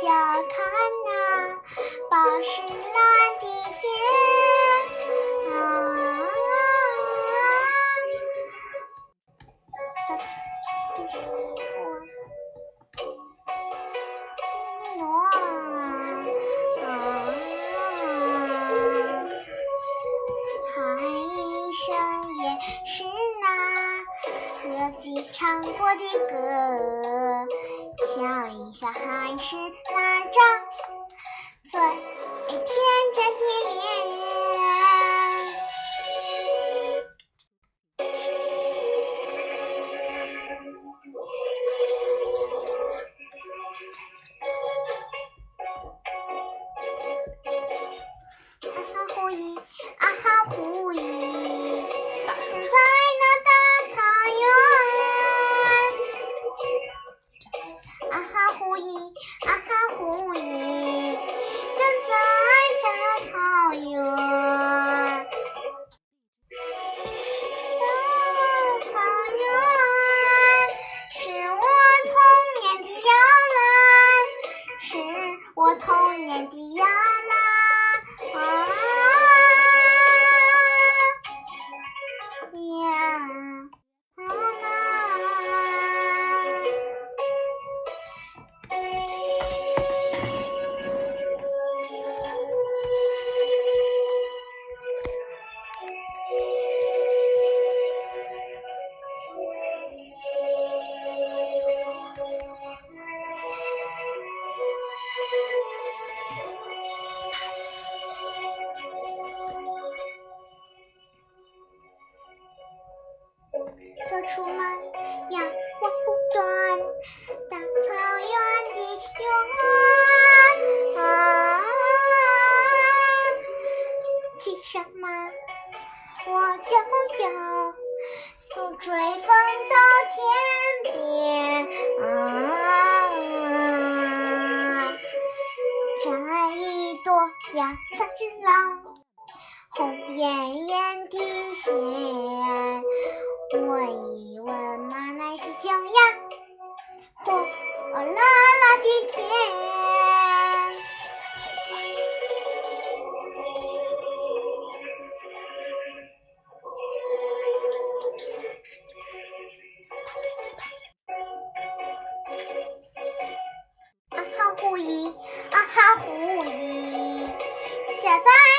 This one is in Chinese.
就看那宝石蓝的天啊！啊是那和鸡唱过的歌。下还是那张最天真的脸。狐狸，啊哈狐狸，站在大草原。大草原是我童年的摇篮，是我童年的摇。出门，仰望不断，大草原的远啊，骑上马，我就要追风到天边啊，摘一朵呀三郎。红艳艳的鲜问一问妈来自江呀，火辣辣的甜。啊哈呼狸，啊哈呼狸，家在。